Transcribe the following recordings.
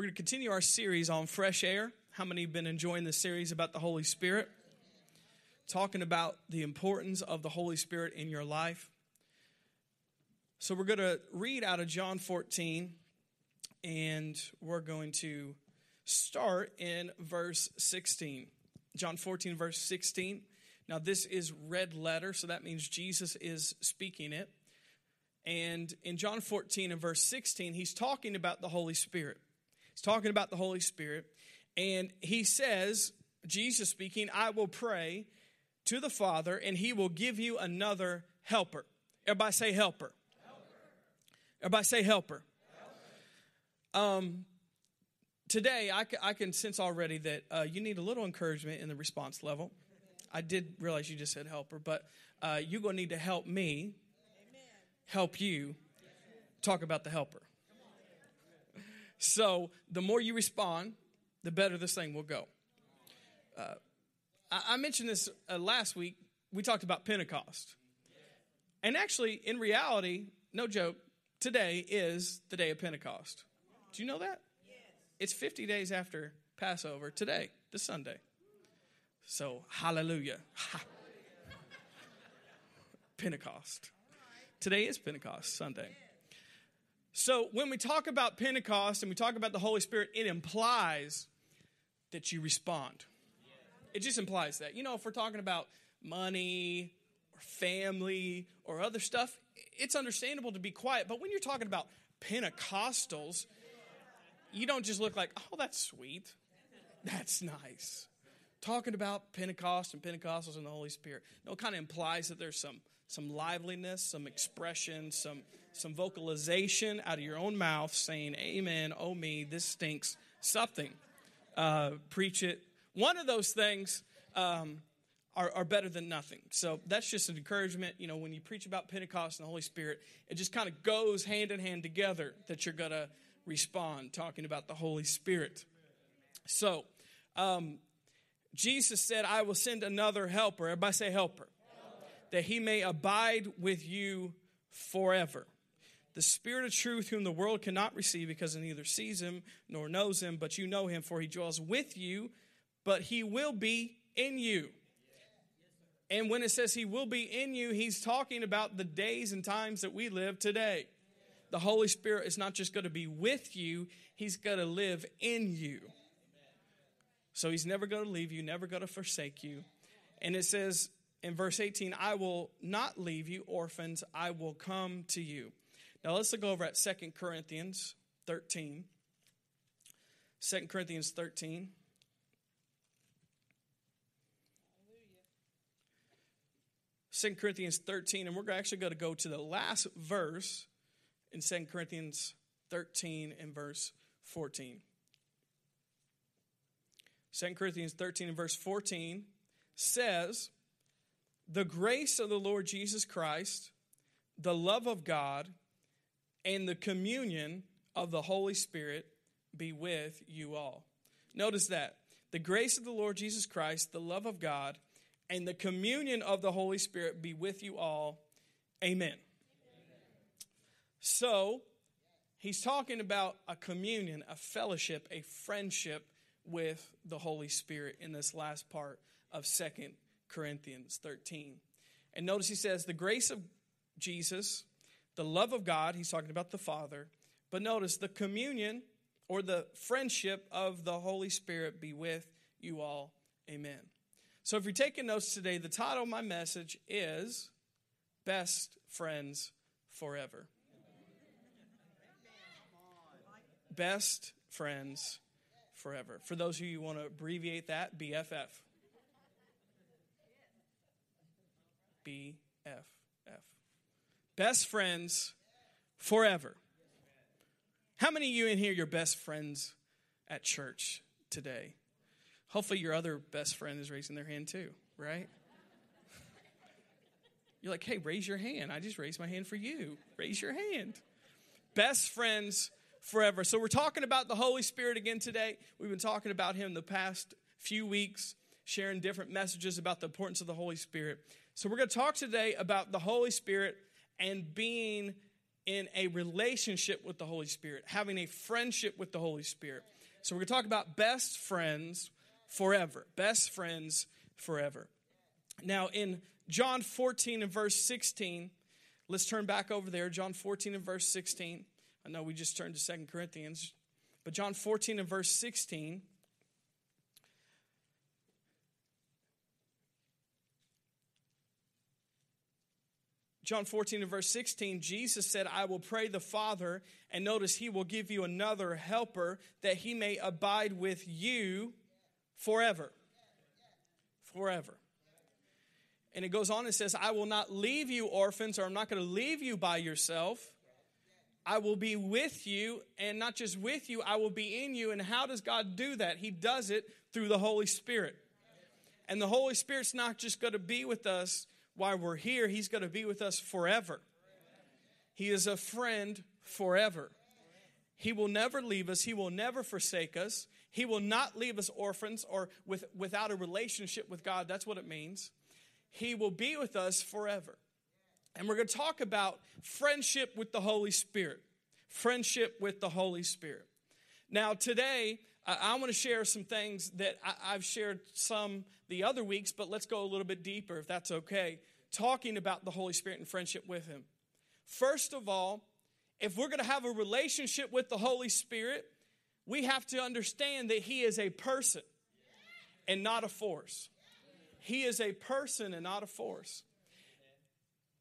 We're going to continue our series on fresh air. How many have been enjoying this series about the Holy Spirit? Talking about the importance of the Holy Spirit in your life. So we're going to read out of John 14, and we're going to start in verse 16. John 14, verse 16. Now, this is red letter, so that means Jesus is speaking it. And in John 14 and verse 16, he's talking about the Holy Spirit. He's talking about the Holy Spirit. And he says, Jesus speaking, I will pray to the Father, and he will give you another helper. Everybody say helper. helper. Everybody say helper. helper. Um, today, I, I, can sense already that uh, you need a little encouragement in the response level. I did realize you just said helper, but uh, you're going to need to help me help you talk about the helper. So the more you respond, the better this thing will go. Uh, I, I, mentioned this uh, last week. We talked about Pentecost. And actually, in reality, no joke, today is the day of Pentecost. Do you know that? Yes. It's 50 days after Passover today, this Sunday. So, hallelujah. Pentecost. Today is Pentecost Sunday. So when we talk about Pentecost and we talk about the Holy Spirit, it implies that you respond. It just implies that. You know, if we're talking about money or family or other stuff, it's understandable to be quiet. But when you're talking about Pentecostals, you don't just look like, oh, that's sweet. That's nice. Talking about Pentecost and Pentecostals and the Holy Spirit. No, it kind of implies that there's some some liveliness, some expression, some, some vocalization out of your own mouth saying, Amen, oh me, this stinks, something. Uh, preach it. One of those things um, are, are better than nothing. So that's just an encouragement. You know, when you preach about Pentecost and the Holy Spirit, it just kind of goes hand in hand together that you're going to respond, talking about the Holy Spirit. So, um, Jesus said, I will send another helper. Everybody say helper that he may abide with you forever. The Spirit of truth, whom the world cannot receive because it neither sees him nor knows him, but you know him, for he dwells with you, but he will be in you. And when it says he will be in you, he's talking about the days and times that we live today. The Holy Spirit is not just going to be with you, he's going to live in you. So he's never going to leave you, never going to forsake you. And it says in verse 18, I will not leave you orphans, I will come to you. Now let's look over at 2 Corinthians 13. 2 Corinthians 13. Second Corinthians 13, and we're actually going to go to the last verse in 2 Corinthians 13 and verse 14. 2 Corinthians 13 and verse 14 says, the grace of the Lord Jesus Christ, the love of God, and the communion of the Holy Spirit be with you all. Notice that. The grace of the Lord Jesus Christ, the love of God, and the communion of the Holy Spirit be with you all. Amen. Amen. So, he's talking about a communion, a fellowship, a friendship with the Holy Spirit in this last part of Second Corinthians 13. And notice he says, the grace of Jesus, the love of God, he's talking about the Father, but notice the communion or the friendship of the Holy Spirit be with you all. Amen. So if you're taking notes today, the title of my message is Best Friends Forever. Best Friends Forever. For those of you who want to abbreviate that, BFF. BFF. Best friends forever. How many of you in here your best friends at church today? Hopefully your other best friend is raising their hand too, right? You're like, hey, raise your hand. I just raised my hand for you. Raise your hand. Best friends forever. So we're talking about the Holy Spirit again today. We've been talking about him the past few weeks, sharing different messages about the importance of the Holy Spirit. So, we're going to talk today about the Holy Spirit and being in a relationship with the Holy Spirit, having a friendship with the Holy Spirit. So we're going to talk about best friends forever. Best friends forever. Now, in John 14 and verse 16, let's turn back over there. John 14 and verse 16. I know we just turned to Second Corinthians, but John 14 and verse 16. John 14 and verse 16, Jesus said, I will pray the Father, and notice he will give you another helper that he may abide with you forever. Forever. And it goes on and says, I will not leave you orphans, or I'm not going to leave you by yourself. I will be with you, and not just with you, I will be in you. And how does God do that? He does it through the Holy Spirit. And the Holy Spirit's not just going to be with us while we're here, He's going to be with us forever. He is a friend forever. He will never leave us, He will never forsake us. He will not leave us orphans or with, without a relationship with God. That's what it means. He will be with us forever. And we're going to talk about friendship with the Holy Spirit. Friendship with the Holy Spirit. Now, today, I want to share some things that I've shared some the other weeks, but let's go a little bit deeper if that's okay talking about the Holy Spirit and friendship with Him. First of all, if we're going to have a relationship with the Holy Spirit, we have to understand that He is a person and not a force. He is a person and not a force.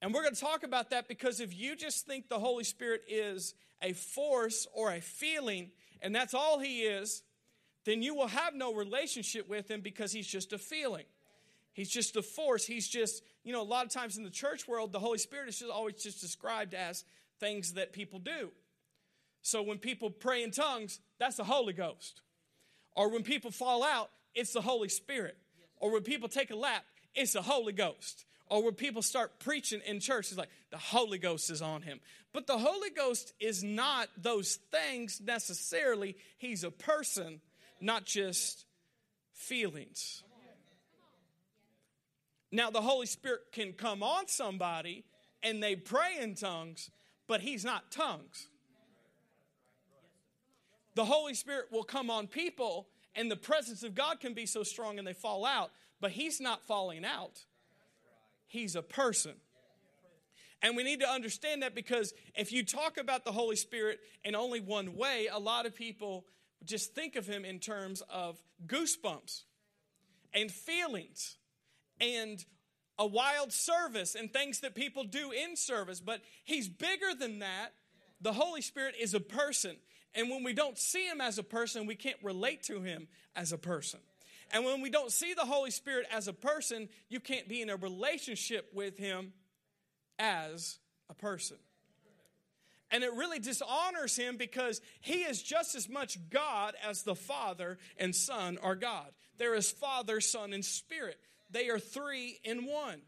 And we're going to talk about that because if you just think the Holy Spirit is a force or a feeling, and that's all He is, then you will have no relationship with Him because He's just a feeling. He's just a force. He's just, you know, a lot of times in the church world, the Holy Spirit is just always just described as things that people do. So when people pray in tongues, that's the Holy Ghost. Or when people fall out, it's the Holy Spirit. Or when people take a lap, it's the Holy Ghost. Or when people start preaching in church, it's like the Holy Ghost is on him. But the Holy Ghost is not those things necessarily. He's a person, not just feelings. Now, the Holy Spirit can come on somebody and they pray in tongues, but He's not tongues. The Holy Spirit will come on people and the presence of God can be so strong and they fall out, but He's not falling out. He's a person. And we need to understand that because if you talk about the Holy Spirit in only one way, a lot of people just think of Him in terms of goosebumps and feelings and a wild service and things that people do in service, but he's bigger than that. The Holy Spirit is a person. And when we don't see him as a person, we can't relate to him as a person. And when we don't see the Holy Spirit as a person, you can't be in a relationship with him as a person. And it really dishonors him because he is just as much God as the Father and Son are God. There is Father, Son, and Spirit. They are three in one.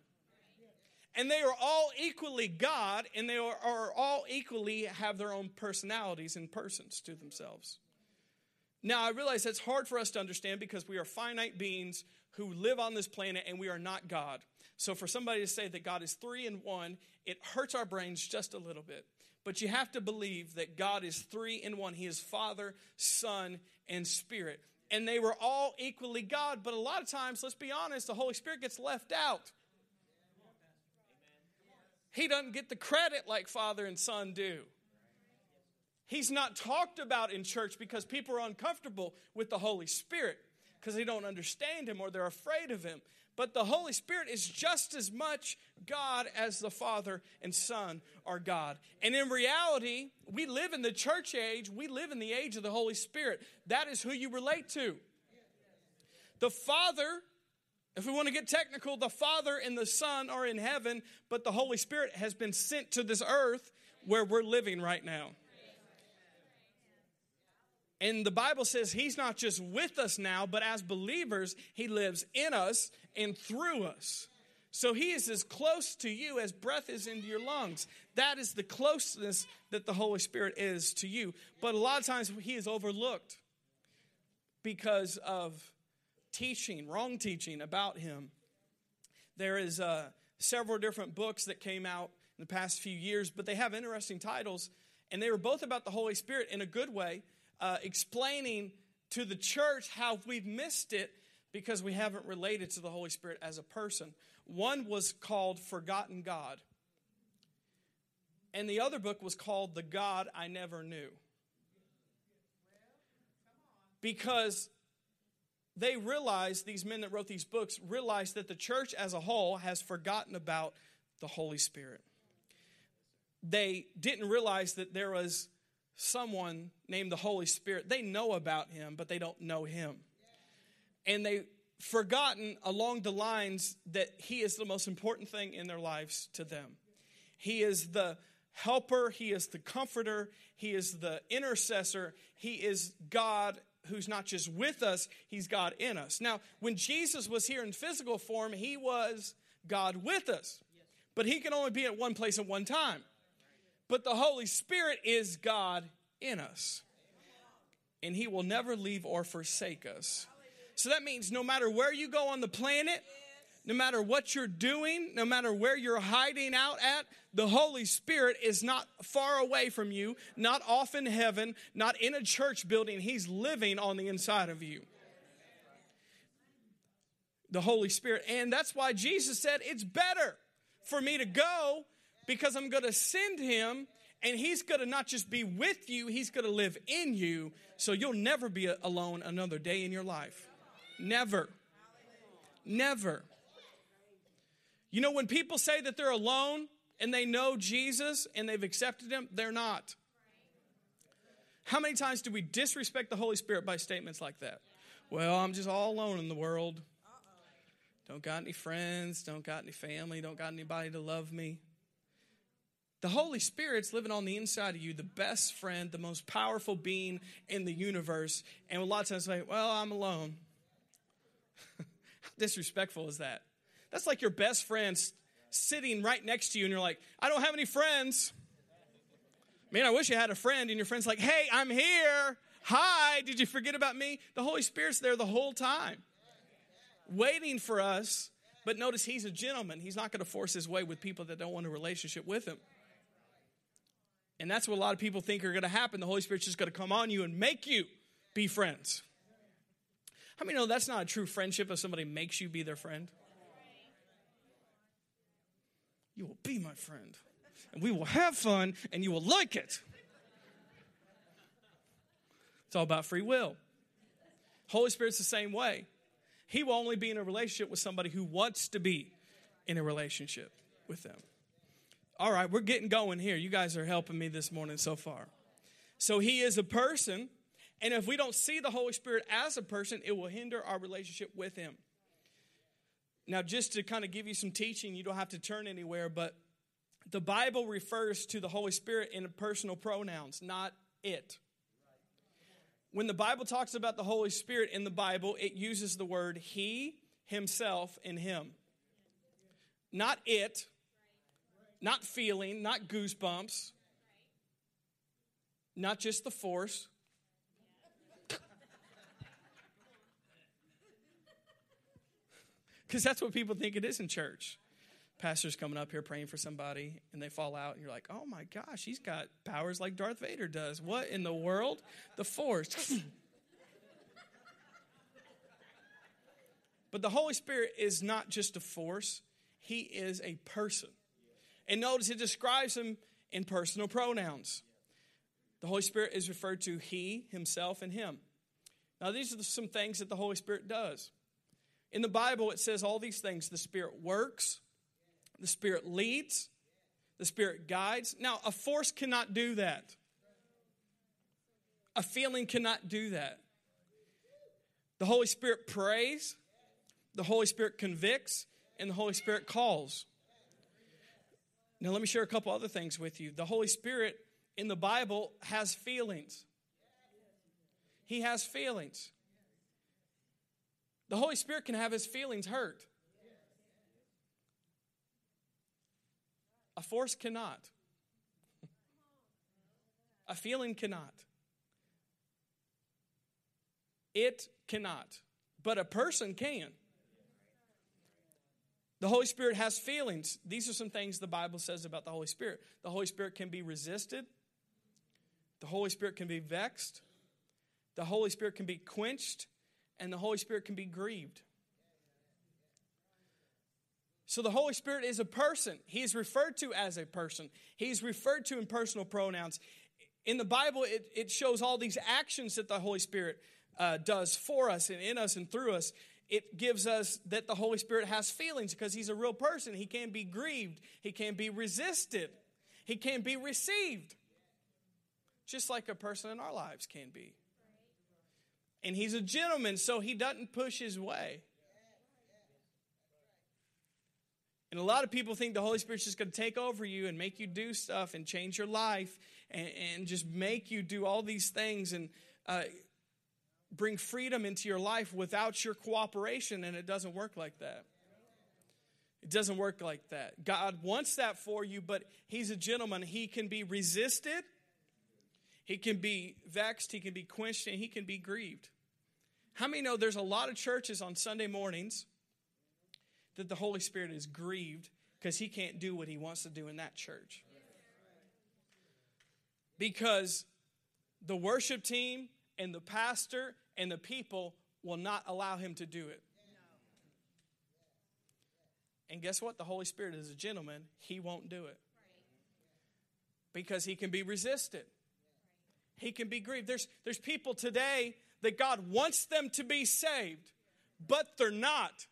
And they are all equally God, and they are, are all equally have their own personalities and persons to themselves. Now, I realize that's hard for us to understand because we are finite beings who live on this planet and we are not God. So, for somebody to say that God is three in one, it hurts our brains just a little bit. But you have to believe that God is three in one. He is Father, Son, and Spirit and they were all equally God. But a lot of times, let's be honest, the Holy Spirit gets left out. He doesn't get the credit like Father and Son do. He's not talked about in church because people are uncomfortable with the Holy Spirit because they don't understand Him or they're afraid of Him. But the Holy Spirit is just as much God as the Father and Son are God. And in reality, we live in the church age, we live in the age of the Holy Spirit. That is who you relate to. The Father, if we want to get technical, the Father and the Son are in heaven, but the Holy Spirit has been sent to this earth where we're living right now. And the Bible says he's not just with us now, but as believers, he lives in us and through us. So he is as close to you as breath is into your lungs. That is the closeness that the Holy Spirit is to you. But a lot of times he is overlooked because of teaching, wrong teaching about him. There is uh, several different books that came out in the past few years, but they have interesting titles, and they were both about the Holy Spirit in a good way, uh, explaining to the church how we've missed it because we haven't related to the Holy Spirit as a person. One was called Forgotten God, and the other book was called The God I Never Knew. Because they realized, these men that wrote these books realized that the church as a whole has forgotten about the Holy Spirit. They didn't realize that there was someone named the Holy Spirit. They know about him, but they don't know him. And they've forgotten along the lines that he is the most important thing in their lives to them. He is the helper, he is the comforter, he is the intercessor, he is God who's not just with us, he's God in us. Now, when Jesus was here in physical form, he was God with us. But he can only be at one place at one time. But the Holy Spirit is God in us. And he will never leave or forsake us. So that means no matter where you go on the planet, no matter what you're doing, no matter where you're hiding out at, the Holy Spirit is not far away from you, not off in heaven, not in a church building. He's living on the inside of you. The Holy Spirit. And that's why Jesus said, It's better for me to go because I'm going to send him and he's going to not just be with you, he's going to live in you. So you'll never be alone another day in your life. Never. Never. You know, when people say that they're alone and they know Jesus and they've accepted him, they're not. How many times do we disrespect the Holy Spirit by statements like that? Well, I'm just all alone in the world. Don't got any friends, don't got any family, don't got anybody to love me. The Holy Spirit's living on the inside of you, the best friend, the most powerful being in the universe. And a lot of times, like, well, I'm alone. How disrespectful is that? That's like your best friend sitting right next to you, and you're like, I don't have any friends. Man, I wish you had a friend, and your friend's like, hey, I'm here. Hi, did you forget about me? The Holy Spirit's there the whole time, waiting for us. But notice he's a gentleman. He's not going to force his way with people that don't want a relationship with him. And that's what a lot of people think are going to happen. The Holy Spirit's just going to come on you and make you be friends. How many know that's not a true friendship if somebody makes you be their friend? You will be my friend, and we will have fun, and you will like it. It's all about free will. Holy Spirit's the same way. He will only be in a relationship with somebody who wants to be in a relationship with them. All right, we're getting going here. You guys are helping me this morning so far. So he is a person, and if we don't see the Holy Spirit as a person, it will hinder our relationship with him. Now, just to kind of give you some teaching, you don't have to turn anywhere, but the Bible refers to the Holy Spirit in personal pronouns, not it. When the Bible talks about the Holy Spirit in the Bible, it uses the word he, himself, and him. Not it, not feeling, not goosebumps, not just the force. Because that's what people think it is in church. Pastor's coming up here praying for somebody and they fall out, and you're like, oh my gosh, he's got powers like Darth Vader does. What in the world? The force. but the Holy Spirit is not just a force, he is a person. And notice it describes him in personal pronouns. The Holy Spirit is referred to he, himself, and him. Now, these are some things that the Holy Spirit does. In the Bible, it says all these things the Spirit works, the Spirit leads, the Spirit guides. Now, a force cannot do that, a feeling cannot do that. The Holy Spirit prays, the Holy Spirit convicts, and the Holy Spirit calls. Now, let me share a couple other things with you. The Holy Spirit in the Bible has feelings. He has feelings. The Holy Spirit can have his feelings hurt. A force cannot. A feeling cannot. It cannot. But a person can. The Holy Spirit has feelings. These are some things the Bible says about the Holy Spirit. The Holy Spirit can be resisted, the Holy Spirit can be vexed, the Holy Spirit can be quenched, and the Holy Spirit can be grieved. So the Holy Spirit is a person. He is referred to as a person. He's referred to in personal pronouns. In the Bible, it, it shows all these actions that the Holy Spirit uh, does for us and in us and through us. It gives us that the Holy Spirit has feelings because He's a real person. He can be grieved, He can be resisted, He can be received, just like a person in our lives can be. And He's a gentleman, so He doesn't push His way. And a lot of people think the Holy Spirit's just going to take over you and make you do stuff and change your life and, and just make you do all these things and uh, bring freedom into your life without your cooperation. And it doesn't work like that. It doesn't work like that. God wants that for you, but He's a gentleman. He can be resisted, He can be vexed, He can be quenched, and He can be grieved. How many know there's a lot of churches on Sunday mornings? that the Holy Spirit is grieved because he can't do what he wants to do in that church. Because the worship team and the pastor and the people will not allow him to do it. And guess what? The Holy Spirit is a gentleman. He won't do it. Because he can be resisted. He can be grieved. There's, there's people today that God wants them to be saved, but they're not.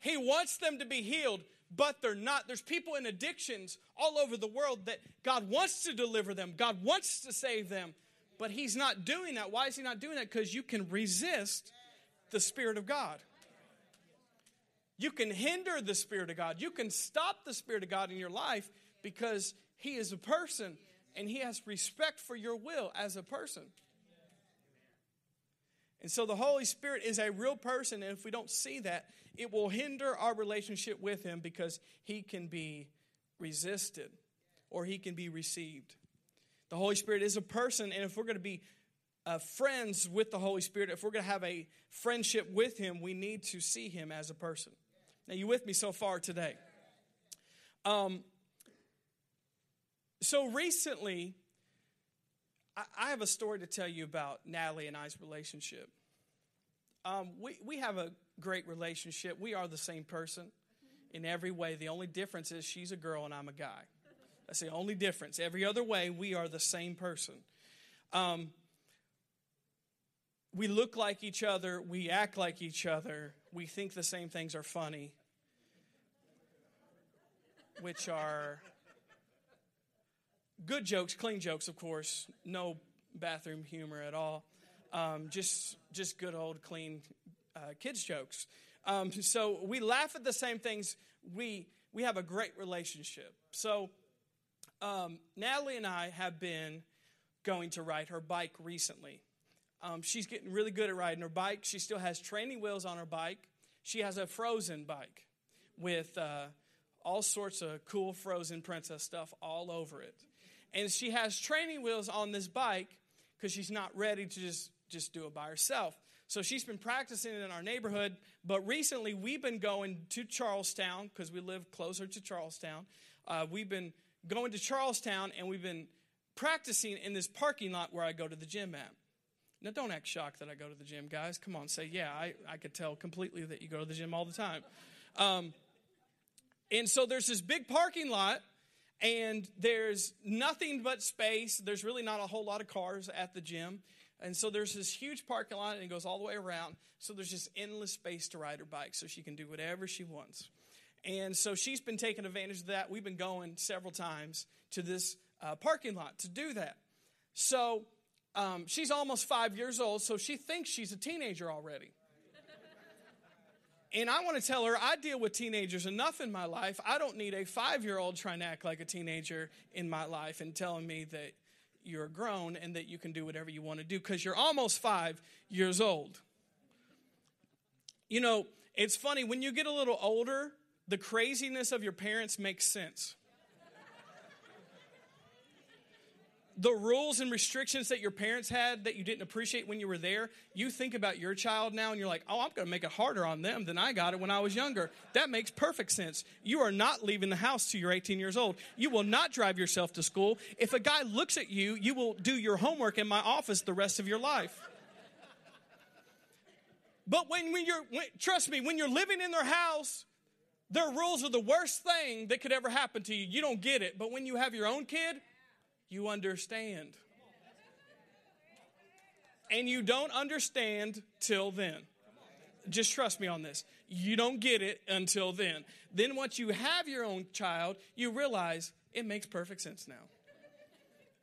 He wants them to be healed, but they're not. There's people in addictions all over the world that God wants to deliver them, God wants to save them, but He's not doing that. Why is He not doing that? Because you can resist the Spirit of God. You can hinder the Spirit of God. You can stop the Spirit of God in your life because He is a person and He has respect for your will as a person. And so the Holy Spirit is a real person, and if we don't see that, it will hinder our relationship with Him because He can be resisted or He can be received. The Holy Spirit is a person, and if we're going to be uh, friends with the Holy Spirit, if we're going to have a friendship with Him, we need to see Him as a person. Now, you with me so far today? Um, so recently, I, I have a story to tell you about Natalie and I's relationship. Um, we, we have a great relationship. We are the same person in every way. The only difference is she's a girl and I'm a guy. That's the only difference. Every other way, we are the same person. Um, we look like each other. We act like each other. We think the same things are funny, which are good jokes, clean jokes, of course. No bathroom humor at all. Um, just just good old clean uh, kids jokes. Um, so we laugh at the same things. We we have a great relationship. So um, Natalie and I have been going to ride her bike recently. Um, she's getting really good at riding her bike. She still has training wheels on her bike. She has a frozen bike with uh, all sorts of cool frozen princess stuff all over it. And she has training wheels on this bike because she's not ready to just just do it by herself. So she's been practicing it in our neighborhood, but recently we've been going to Charlestown because we live closer to Charlestown. Uh, we've been going to Charlestown and we've been practicing in this parking lot where I go to the gym at. Now, don't act shocked that I go to the gym, guys. Come on, say, yeah, I, I could tell completely that you go to the gym all the time. Um, and so there's this big parking lot, and there's nothing but space. There's really not a whole lot of cars at the gym. And so there's this huge parking lot and it goes all the way around. So there's just endless space to ride her bike so she can do whatever she wants. And so she's been taking advantage of that. We've been going several times to this uh, parking lot to do that. So um, she's almost five years old, so she thinks she's a teenager already. And I want to tell her I deal with teenagers enough in my life. I don't need a five year old trying to act like a teenager in my life and telling me that you're grown and that you can do whatever you want to do because you're almost five years old. You know, it's funny, when you get a little older, the craziness of your parents makes sense. the rules and restrictions that your parents had that you didn't appreciate when you were there, you think about your child now and you're like, oh, I'm going to make it harder on them than I got it when I was younger. That makes perfect sense. You are not leaving the house till you're 18 years old. You will not drive yourself to school. If a guy looks at you, you will do your homework in my office the rest of your life. But when, when you're, when, trust me, when you're living in their house, their rules are the worst thing that could ever happen to you. You don't get it. But when you have your own kid, you understand. And you don't understand till then. Just trust me on this. You don't get it until then. Then, once you have your own child, you realize it makes perfect sense now.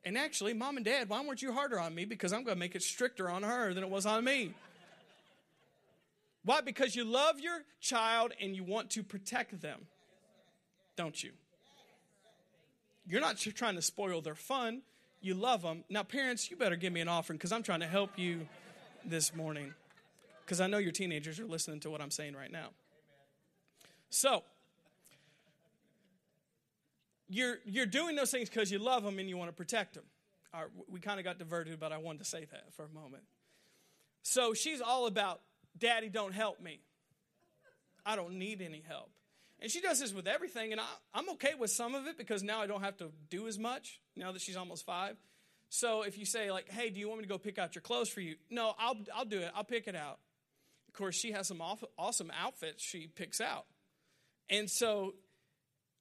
And actually, mom and dad, why weren't you harder on me? Because I'm going to make it stricter on her than it was on me. Why? Because you love your child and you want to protect them, don't you? You're not trying to spoil their fun. You love them. Now, parents, you better give me an offering because I'm trying to help you this morning. Because I know your teenagers are listening to what I'm saying right now. So, you're, you're doing those things because you love them and you want to protect them. Right, we kind of got diverted, but I wanted to say that for a moment. So she's all about, Daddy, don't help me. I don't need any help. And she does this with everything, and I, am okay with some of it because now I don't have to do as much now that she's almost five. So if you say like, "Hey, do you want me to go pick out your clothes for you?" No, I'll I'll do it. I'll pick it out. Of course, she has some awesome outfits she picks out, and so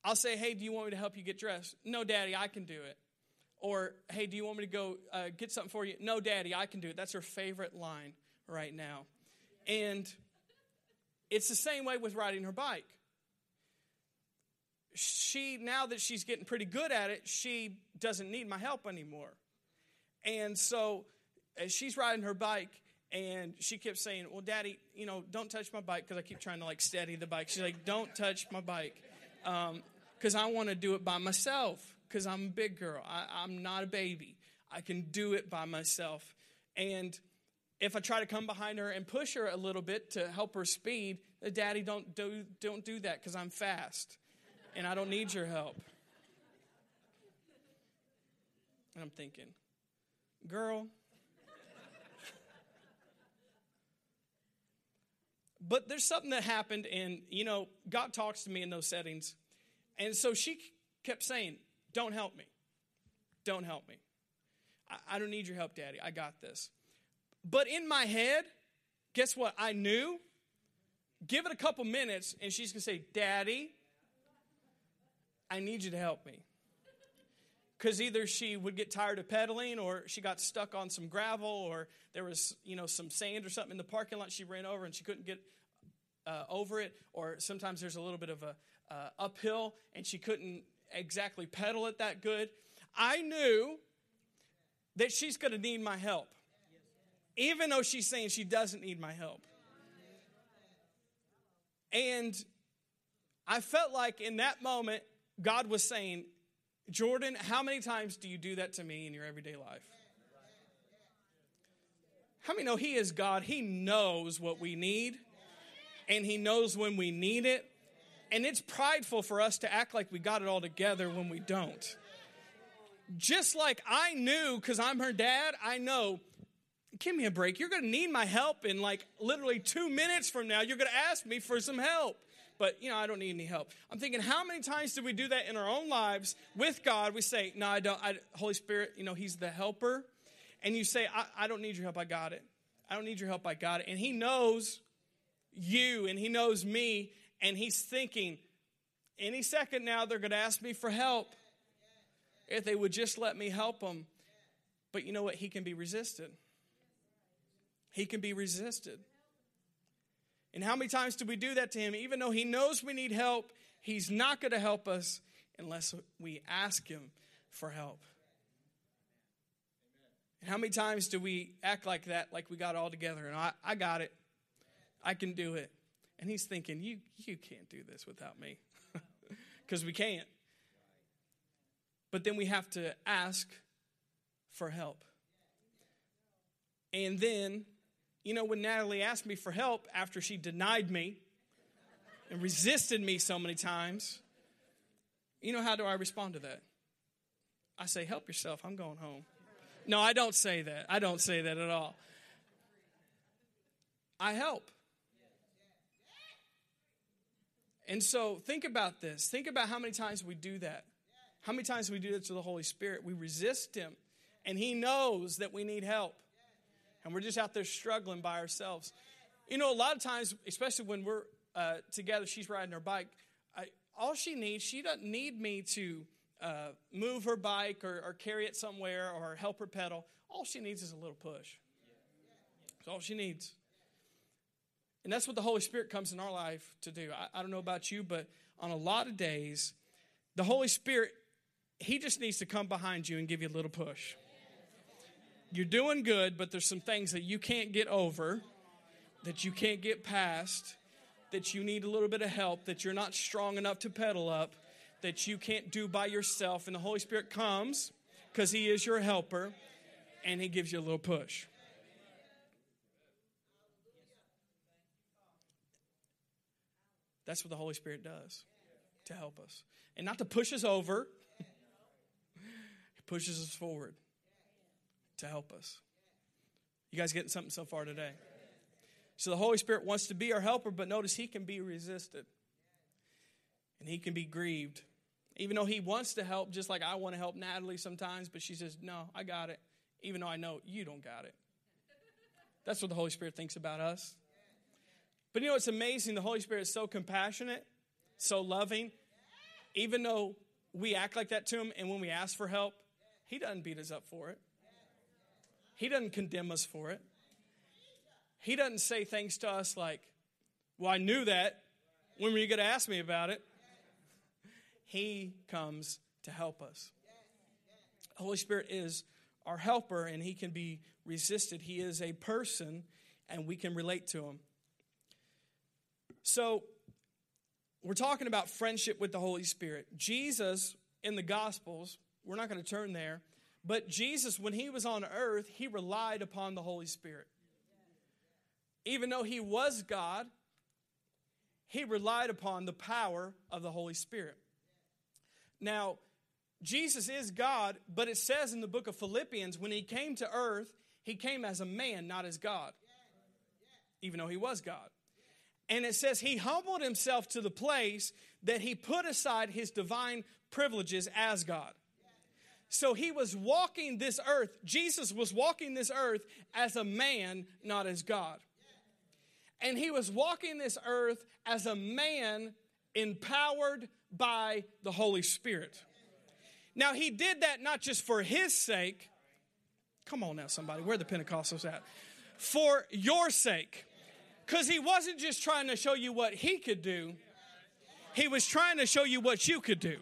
I'll say, "Hey, do you want me to help you get dressed?" No, Daddy, I can do it. Or, "Hey, do you want me to go uh, get something for you?" No, Daddy, I can do it. That's her favorite line right now, and it's the same way with riding her bike. She now that she's getting pretty good at it she doesn't need my help anymore. And so as she's riding her bike and she kept saying well daddy you know don't touch my bike because i keep trying to like steady the bike. She's like don't touch my bike because um, i want to do it by myself because i'm a big girl. I, i'm not a baby. I can do it by myself. And if i try to come behind her and push her a little bit to help her speed daddy don't do, don't do that because i'm fast and I don't need your help. And I'm thinking, girl. but there's something that happened, and you know, God talks to me in those settings. And so she kept saying, Don't help me. Don't help me. I, I don't need your help, Daddy. I got this. But in my head, guess what? I knew. Give it a couple minutes, and she's going to say, Daddy, I need you to help me. Because either she would get tired of pedaling or she got stuck on some gravel or there was, you know, some sand or something in the parking lot she ran over and she couldn't get uh, over it. Or sometimes there's a little bit of a uh, uphill and she couldn't exactly pedal it that good. I knew that she's going to need my help, even though she's saying she doesn't need my help. And I felt like in that moment, God was saying, Jordan, how many times do you do that to me in your everyday life? How many know He is God? He knows what we need, and He knows when we need it. And it's prideful for us to act like we got it all together when we don't. Just like I knew, because I'm her dad, I know, give me a break. You're going to need my help in like literally two minutes from now. You're going to ask me for some help but you know, I don't need any help. I'm thinking, how many times do we do that in our own lives with God? We say, no, I don't. I, Holy Spirit, you know, He's the helper. And you say, I, I don't need your help. I got it. I don't need your help. I got it. And He knows you and He knows me. And He's thinking, any second now, they're going to ask me for help. If they would just let me help them. But you know what? He can be resisted. He can be resisted. And how many times do we do that to him? Even though he knows we need help, he's not going to help us unless we ask him for help. And how many times do we act like that, like we got all together and I, I got it, I can do it. And he's thinking, you, you can't do this without me. Because we can't. But then we have to ask for help. And then you know, when Natalie asked me for help after she denied me and resisted me so many times, you know, how do I respond to that? I say, help yourself. I'm going home. No, I don't say that. I don't say that at all. I help. And so think about this. Think about how many times we do that. How many times we do that to the Holy Spirit? We resist Him, and He knows that we need help. And we're just out there struggling by ourselves. You know, a lot of times, especially when we're uh, together, she's riding her bike. I, all she needs, she doesn't need me to uh, move her bike or, or carry it somewhere or help her pedal. All she needs is a little push. That's all she needs. And that's what the Holy Spirit comes in our life to do. I, I, don't know about you, but on a lot of days, the Holy Spirit, He just needs to come behind you and give you a little push. You're doing good, but there's some things that you can't get over, that you can't get past, that you need a little bit of help, that you're not strong enough to pedal up, that you can't do by yourself. And the Holy Spirit comes because He is your helper and He gives you a little push. That's what the Holy Spirit does to help us. And not to push us over, He pushes us forward to help us. You guys getting something so far today? So the Holy Spirit wants to be our helper, but notice He can be resisted and He can be grieved. Even though He wants to help, just like I want to help Natalie sometimes, but she says, No, I got it, even though I know you don't got it. That's what the Holy Spirit thinks about us. But you know, it's amazing. The Holy Spirit is so compassionate, so loving. Even though we act like that to Him, and when we ask for help, He doesn't beat us up for it, He doesn't condemn us for it. He doesn't say things to us like, Well, I knew that. When were you going to ask me about it? He comes to help us. The Holy Spirit is our helper, and He can be resisted. He is a person, and we can relate to Him. So, we're talking about friendship with the Holy Spirit. Jesus in the Gospels, we're not going to turn there, but Jesus, when he was on earth, he relied upon the Holy Spirit. Even though he was God, he relied upon the power of the Holy Spirit. Now, Jesus is God, but it says in the book of Philippians, when he came to earth, he came as a man, not as God, even though he was God. And it says he humbled himself to the place that he put aside his divine privileges as God. So he was walking this earth, Jesus was walking this earth as a man, not as God. And he was walking this earth as a man empowered by the Holy Spirit. Now, he did that not just for his sake. Come on now, somebody, where the Pentecostals at? For your sake. Because he wasn't just trying to show you what he could do, he was trying to show you what you could do.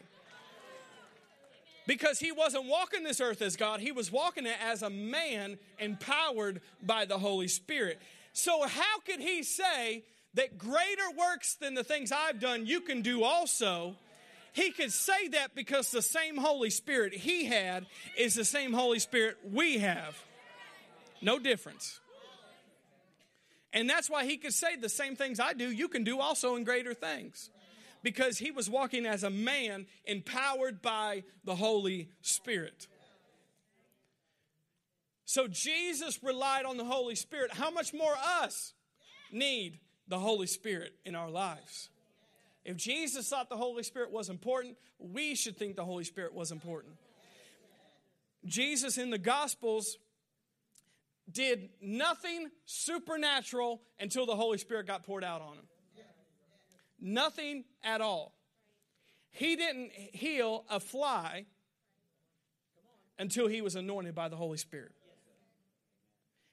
Because he wasn't walking this earth as God, he was walking it as a man empowered by the Holy Spirit. So, how could he say that greater works than the things I've done you can do also? He could say that because the same Holy Spirit he had is the same Holy Spirit we have. No difference. And that's why he could say the same things I do, you can do also in greater things. Because he was walking as a man empowered by the Holy Spirit. So Jesus relied on the Holy Spirit. How much more us need the Holy Spirit in our lives? If Jesus thought the Holy Spirit was important, we should think the Holy Spirit was important. Jesus in the Gospels did nothing supernatural until the Holy Spirit got poured out on him. Nothing at all. He didn't heal a fly until he was anointed by the Holy Spirit.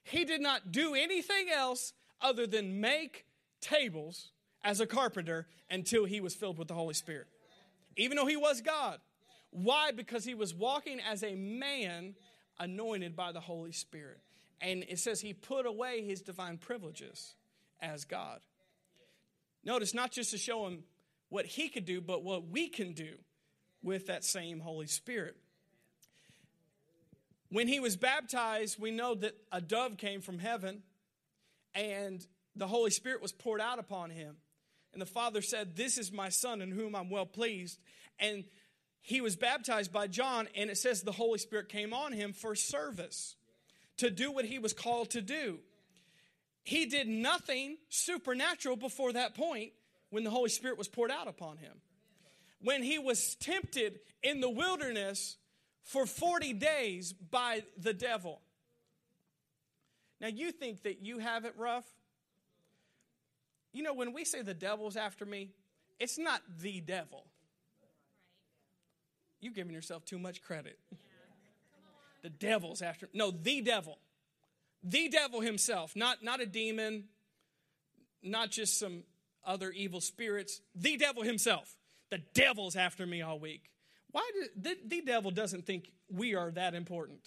He did not do anything else other than make tables as a carpenter until he was filled with the Holy Spirit. Even though he was God. Why? Because he was walking as a man anointed by the Holy Spirit. And it says he put away his divine privileges as God. Notice, not just to show him what he could do, but what we can do with that same Holy Spirit. When he was baptized, we know that a dove came from heaven and the Holy Spirit was poured out upon him. And the Father said, This is my Son in whom I'm well pleased. And he was baptized by John, and it says the Holy Spirit came on him for service to do what he was called to do. He did nothing supernatural before that point when the Holy Spirit was poured out upon him. When he was tempted in the wilderness for 40 days by the devil. Now, you think that you have it rough? You know, when we say the devil's after me, it's not the devil. You're giving yourself too much credit. The devil's after no, the devil. The devil himself, not, not a demon, not just some other evil spirits, the devil himself. The devil's after me all week. Why did the, the devil doesn't think we are that important?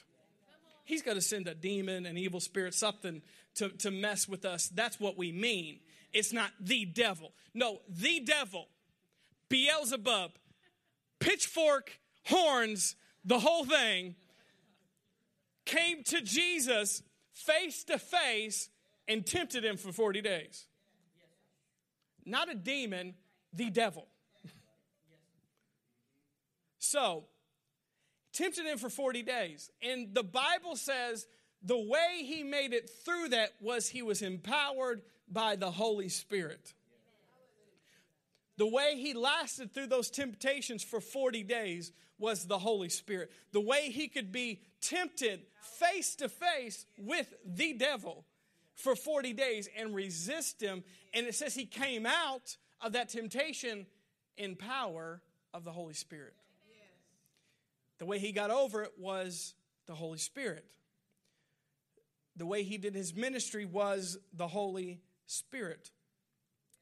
He's got to send a demon, an evil spirit, something to, to mess with us. That's what we mean. It's not the devil. No, the devil, Beelzebub, pitchfork, horns, the whole thing, came to Jesus face to face and tempted him for 40 days. Not a demon, the devil. So, tempted him for 40 days. And the Bible says the way he made it through that was he was empowered by the Holy Spirit. The way he lasted through those temptations for 40 days was the Holy Spirit. The way he could be tempted face to face with the devil for 40 days and resist him. And it says he came out of that temptation in power of the Holy Spirit. The way he got over it was the Holy Spirit. The way he did his ministry was the Holy Spirit.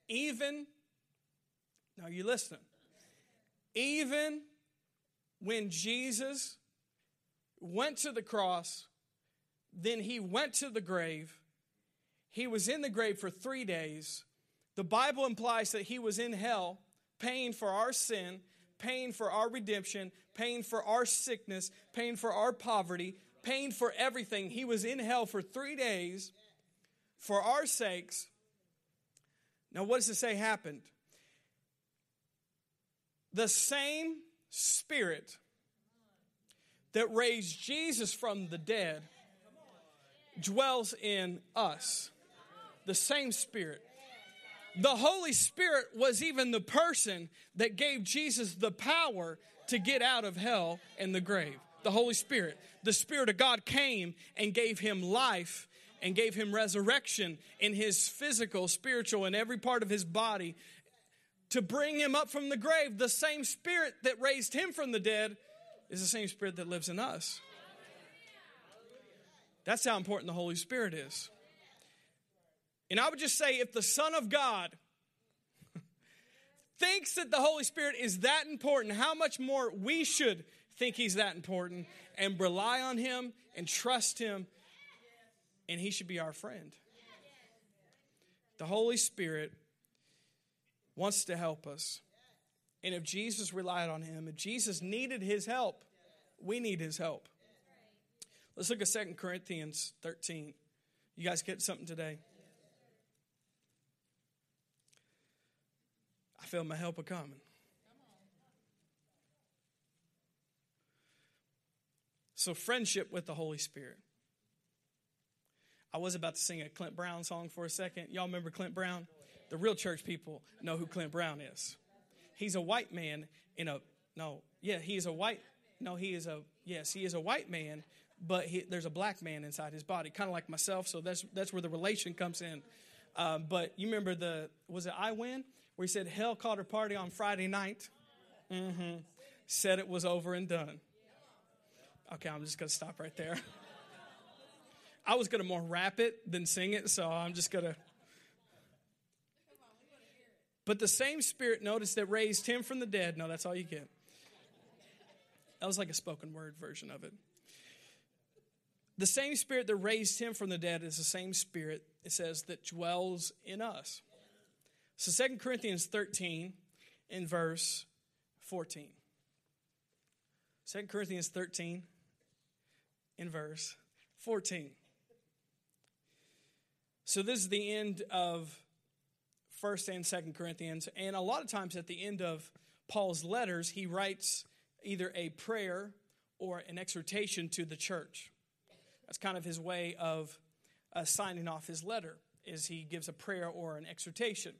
Even, now you listen, even when Jesus went to the cross, then he went to the grave. He was in the grave for three days. The Bible implies that he was in hell, paying for our sin, paying for our redemption, paying for our sickness, paying for our poverty, paying for everything. He was in hell for three days for our sakes. Now, what does it say happened? The same Spirit that raised Jesus from the dead dwells in us. The same Spirit. The Holy Spirit was even the person that gave Jesus the power to get out of hell and the grave. The Holy Spirit. The Spirit of God came and gave him life and gave him resurrection in his physical, spiritual, and every part of his body to bring him up from the grave. The same spirit that raised him from the dead is the same spirit that lives in us. That's how important the Holy Spirit is. And I would just say if the Son of God thinks that the Holy Spirit is that important, how much more we should think he's that important and rely on him and trust him, and he should be our friend. The Holy Spirit wants to help us. And if Jesus relied on him, if Jesus needed his help, we need his help. Let's look at 2 Corinthians 13. You guys get something today? I feel my help a coming. So, friendship with the Holy Spirit. I was about to sing a Clint Brown song for a second. Y'all remember Clint Brown? The real church people know who Clint Brown is. He's a white man in a, no, yeah, he is a white, no, he is a, yes, he is a white man, but he, there's a black man inside his body, kind of like myself, so that's, that's where the relation comes in. Um, but you remember the, was it I Win? Where he said, Hell called her party on Friday night. Mm-hmm. Said it was over and done. Okay, I'm just going to stop right there. I was going to more rap it than sing it, so I'm just going to. But the same spirit, notice, that raised him from the dead. No, that's all you get. That was like a spoken word version of it. The same spirit that raised him from the dead is the same spirit, it says, that dwells in us. So Second Corinthians 13 in verse 14. 2 Corinthians 13 in verse 14. So this is the end of First and Second Corinthians, and a lot of times at the end of Paul's letters, he writes either a prayer or an exhortation to the church. That's kind of his way of uh, signing off his letter, is he gives a prayer or an exhortation.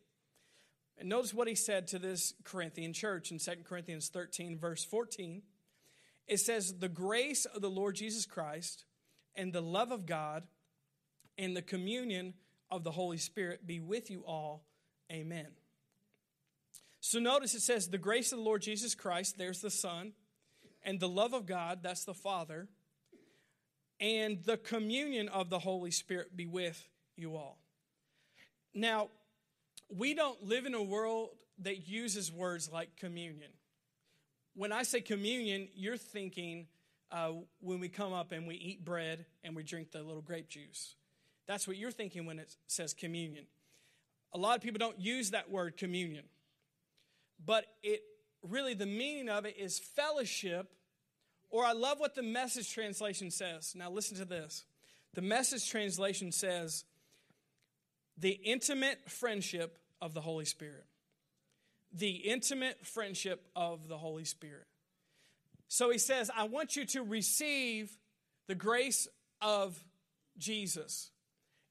And notice what he said to this Corinthian church in 2 Corinthians 13, verse 14. It says, The grace of the Lord Jesus Christ and the love of God and the communion of the Holy Spirit be with you all. Amen. So notice it says, The grace of the Lord Jesus Christ, there's the Son, and the love of God, that's the Father, and the communion of the Holy Spirit be with you all. Now, we don't live in a world that uses words like communion. When I say communion, you're thinking uh, when we come up and we eat bread and we drink the little grape juice. That's what you're thinking when it says communion. A lot of people don't use that word communion, but it really the meaning of it is fellowship. Or I love what the message translation says. Now, listen to this. The message translation says, the intimate friendship of the Holy Spirit. The intimate friendship of the Holy Spirit. So he says, I want you to receive the grace of Jesus.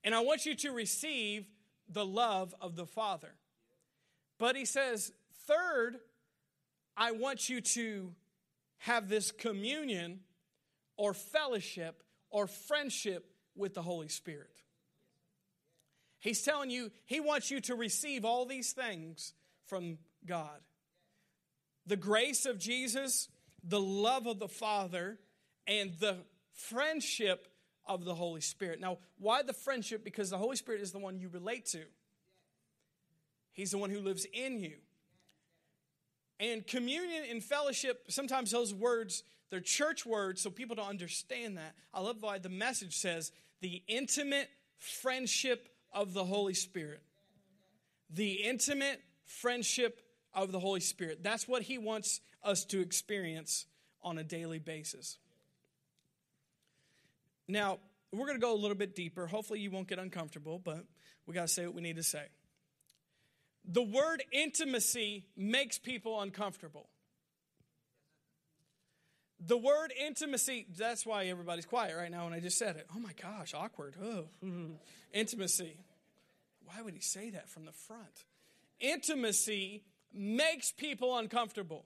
And I want you to receive the love of the Father. But he says, third, I want you to have this communion or fellowship or friendship with the Holy Spirit. He's telling you, He wants you to receive all these things from God the grace of Jesus, the love of the Father, and the friendship of the Holy Spirit. Now, why the friendship? Because the Holy Spirit is the one you relate to, He's the one who lives in you. And communion and fellowship, sometimes those words, they're church words, so people don't understand that. I love why the message says the intimate friendship of the Holy Spirit. The intimate friendship of the Holy Spirit. That's what He wants us to experience on a daily basis. Now, we're going to go a little bit deeper. Hopefully, you won't get uncomfortable, but we got to say what we need to say. The word intimacy makes people uncomfortable. The word intimacy, that's why everybody's quiet right now when I just said it. Oh my gosh, awkward. Oh, intimacy. Why would he say that from the front? Intimacy makes people uncomfortable.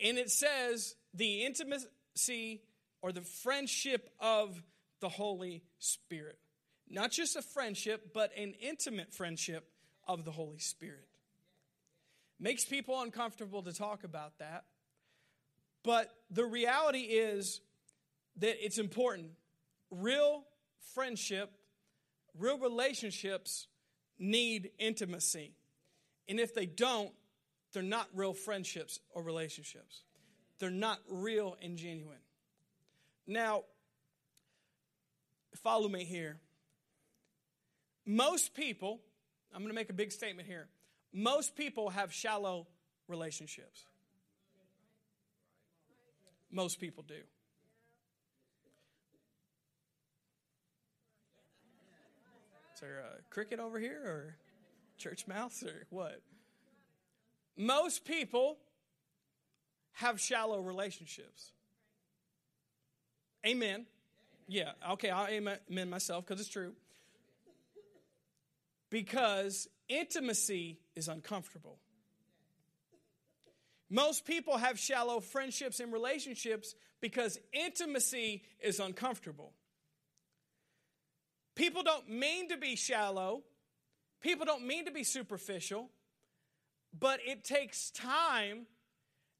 And it says the intimacy or the friendship of the Holy Spirit. Not just a friendship, but an intimate friendship of the Holy Spirit. Makes people uncomfortable to talk about that. But the reality is that it's important. Real friendship, real relationships need intimacy. And if they don't, they're not real friendships or relationships. They're not real and genuine. Now, follow me here. Most people, I'm going to make a big statement here. Most people have shallow relationships. Most people do. Is there a cricket over here or church mouse or what? Most people have shallow relationships. Amen. Yeah, okay, I'll amen myself because it's true. Because intimacy is uncomfortable. Most people have shallow friendships and relationships because intimacy is uncomfortable. People don't mean to be shallow, people don't mean to be superficial, but it takes time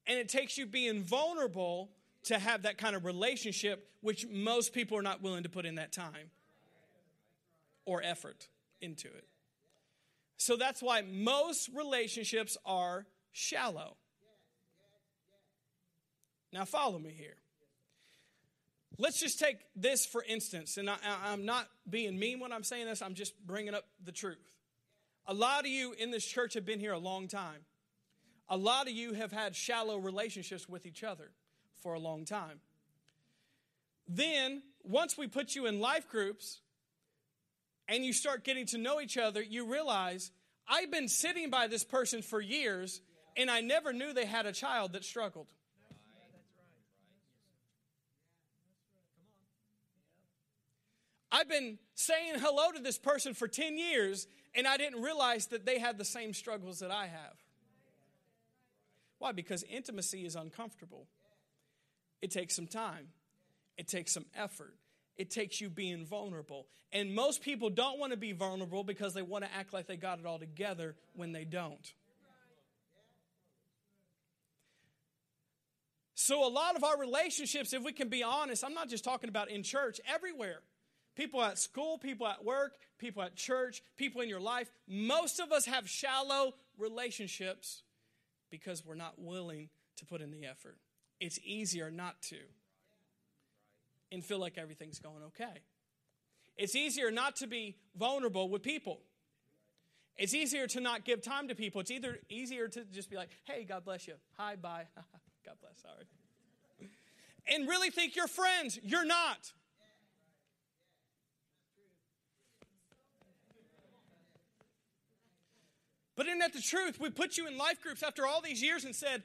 and it takes you being vulnerable to have that kind of relationship, which most people are not willing to put in that time or effort into it. So that's why most relationships are shallow. Now, follow me here. Let's just take this for instance, and I, am not being mean when I'm saying this, I'm just bringing up the truth. A lot of you in this church have been here a long time. A lot of you have had shallow relationships with each other for a long time. Then, once we put you in life groups and you start getting to know each other, you realize I've been sitting by this person for years And I never knew they had a child that struggled. I've been saying hello to this person for 10 years, and I didn't realize that they had the same struggles that I have. Why? Because intimacy is uncomfortable. It takes some time, it takes some effort, it takes you being vulnerable. And most people don't want to be vulnerable because they want to act like they got it all together when they don't. So, a lot of our relationships, if we can be honest, I'm not just talking about in church, everywhere. People at school, people at work, people at church, people in your life. Most of us have shallow relationships because we're not willing to put in the effort. It's easier not to and feel like everything's going okay. It's easier not to be vulnerable with people. It's easier to not give time to people. It's either easier to just be like, hey, God bless you. Hi, bye. God bless, sorry. And really think you're friends. You're not. But isn't that the truth? We put you in life groups after all these years and said,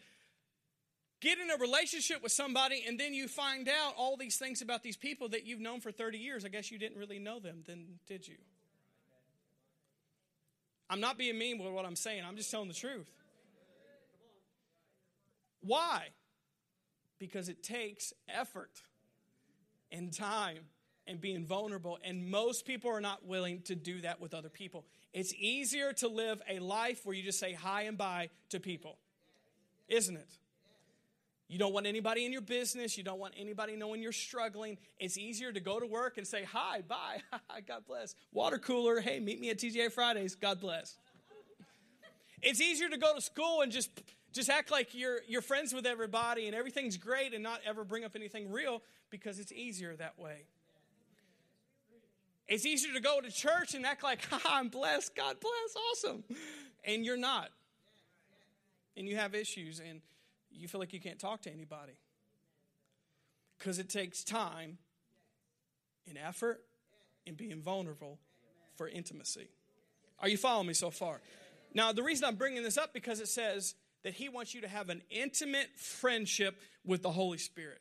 get in a relationship with somebody, and then you find out all these things about these people that you've known for 30 years. I guess you didn't really know them, then did you? I'm not being mean with what I'm saying, I'm just telling the truth. Why? Because it takes effort and time and being vulnerable, and most people are not willing to do that with other people. It's easier to live a life where you just say hi and bye to people, isn't it? You don't want anybody in your business. You don't want anybody knowing you're struggling. It's easier to go to work and say, Hi, bye, God bless. Water cooler, hey, meet me at TGI Fridays, God bless. It's easier to go to school and just, just act like you're, you're friends with everybody and everything's great and not ever bring up anything real because it's easier that way. It's easier to go to church and act like, I'm blessed, God bless, awesome. And you're not. And you have issues and you feel like you can't talk to anybody. Because it takes time and effort and being vulnerable for intimacy. Are you following me so far? Now, the reason I'm bringing this up because it says that he wants you to have an intimate friendship with the Holy Spirit.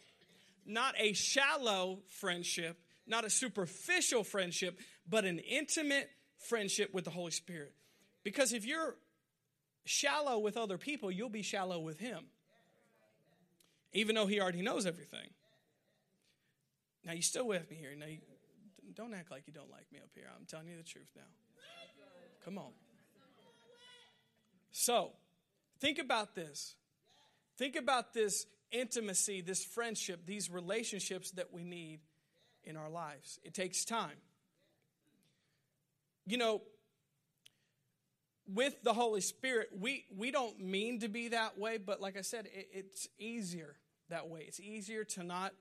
Not a shallow friendship, not a superficial friendship, but an intimate friendship with the Holy Spirit. Because if you're shallow with other people, you'll be shallow with him even though he already knows everything. Now, you still with me here? Now, you, don't act like you don't like me up here. I'm telling you the truth now. Come on. So, think about this. Think about this intimacy, this friendship, these relationships that we need in our lives. It takes time. You know, with the Holy Spirit, we, we don't mean to be that way, but like I said, it, it's easier that way. It's easier to not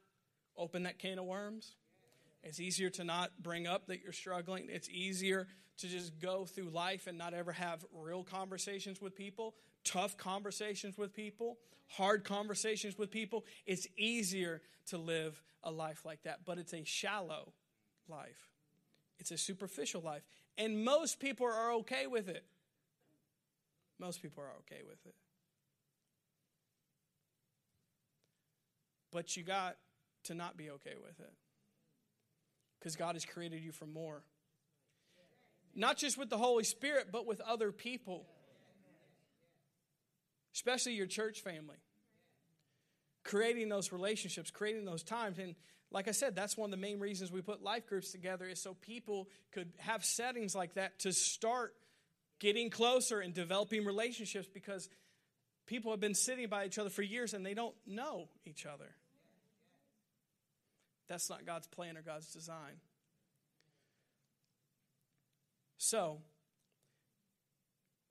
open that can of worms. It's easier to not bring up that you're struggling. It's easier to just go through life and not ever have real conversations with people, tough conversations with people, hard conversations with people. It's easier to live a life like that, but it's a shallow life. It's a superficial life. And most people are okay with it. Most people are okay with it. But you got to not be okay with it. Because God has created you for more. Not just with the Holy Spirit, but with other people, especially your church family. Creating those relationships, creating those times. And like I said, that's one of the main reasons we put life groups together is so people could have settings like that to start getting closer and developing relationships because people have been sitting by each other for years and they don't know each other. That's not God's plan or God's design. So,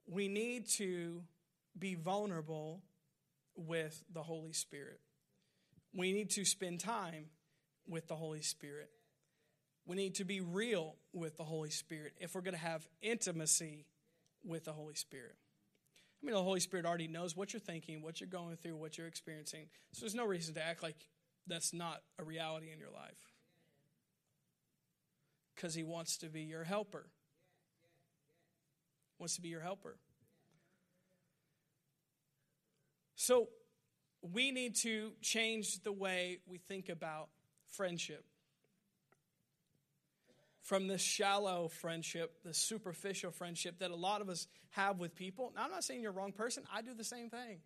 we need to be vulnerable with the Holy Spirit. We need to spend time with the Holy Spirit. We need to be real with the Holy Spirit if we're going to have intimacy with the Holy Spirit. I mean, the Holy Spirit already knows what you're thinking, what you're going through, what you're experiencing. So there's no reason to act like that's not a reality in your life. Because He wants to be your helper. Wants to be your helper. So we need to change the way we think about friendship. From this shallow friendship, the superficial friendship that a lot of us have with people. Now, I'm not saying you're a wrong person, I do the same thing.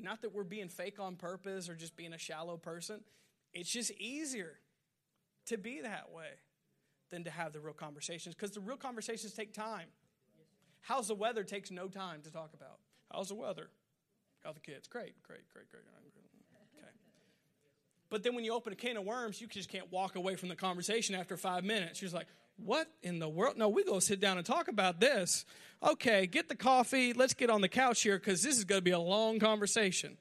Not that we're being fake on purpose or just being a shallow person. It's just easier to be that way than to have the real conversations because the real conversations take time. How's the weather takes no time to talk about. How's the weather? How the kids? Great, great, great, great. But then when you open a can of worms, you just can't walk away from the conversation after five minutes. You're like, what in the world? No, we go sit down and talk about this. Okay, get the coffee. Let's get on the couch here because this is going to be a long conversation.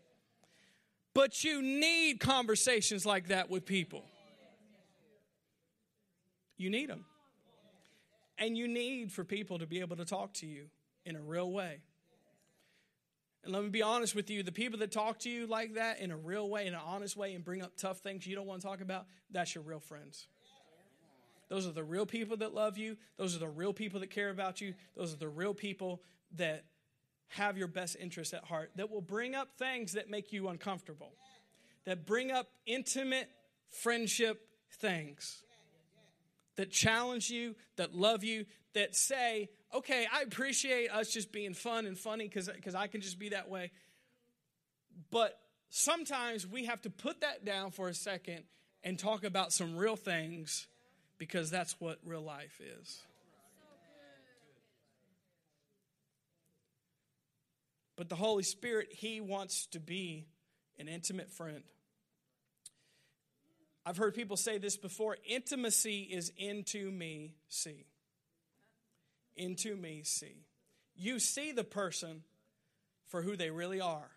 But you need conversations like that with people. You need them. And you need for people to be able to talk to you in a real way. And let me be honest with you the people that talk to you like that in a real way, in an honest way, and bring up tough things you don't want to talk about, that's your real friends. Those are the real people that love you. Those are the real people that care about you. Those are the real people that have your best interests at heart, that will bring up things that make you uncomfortable, that bring up intimate friendship things that challenge you, that love you, that say, okay, I appreciate us just being fun and funny because I can just be that way. But sometimes we have to put that down for a second and talk about some real things because that's what real life is. But the Holy Spirit, He wants to be an intimate friend. I've heard people say this before intimacy is into me, see. Into me, see. You see the person for who they really are.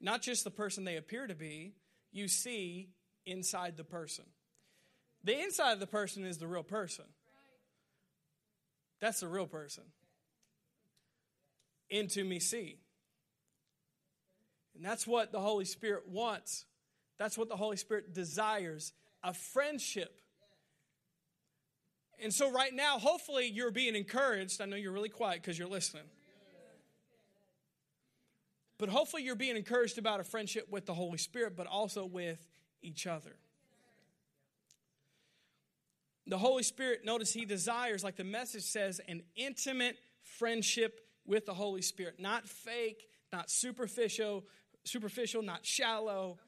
Not just the person they appear to be, you see inside the person. The inside of the person is the real person. That's the real person. Into me, see. And that's what the Holy Spirit wants that's what the Holy Spirit desires a friendship. And so, right now, hopefully, you're being encouraged. I know you're really quiet because you're listening. But hopefully, you're being encouraged about a friendship with the Holy Spirit, but also with each other. The Holy Spirit, notice He desires, like the message says, an intimate friendship with the Holy Spirit. Not fake, not superficial, superficial, not shallow,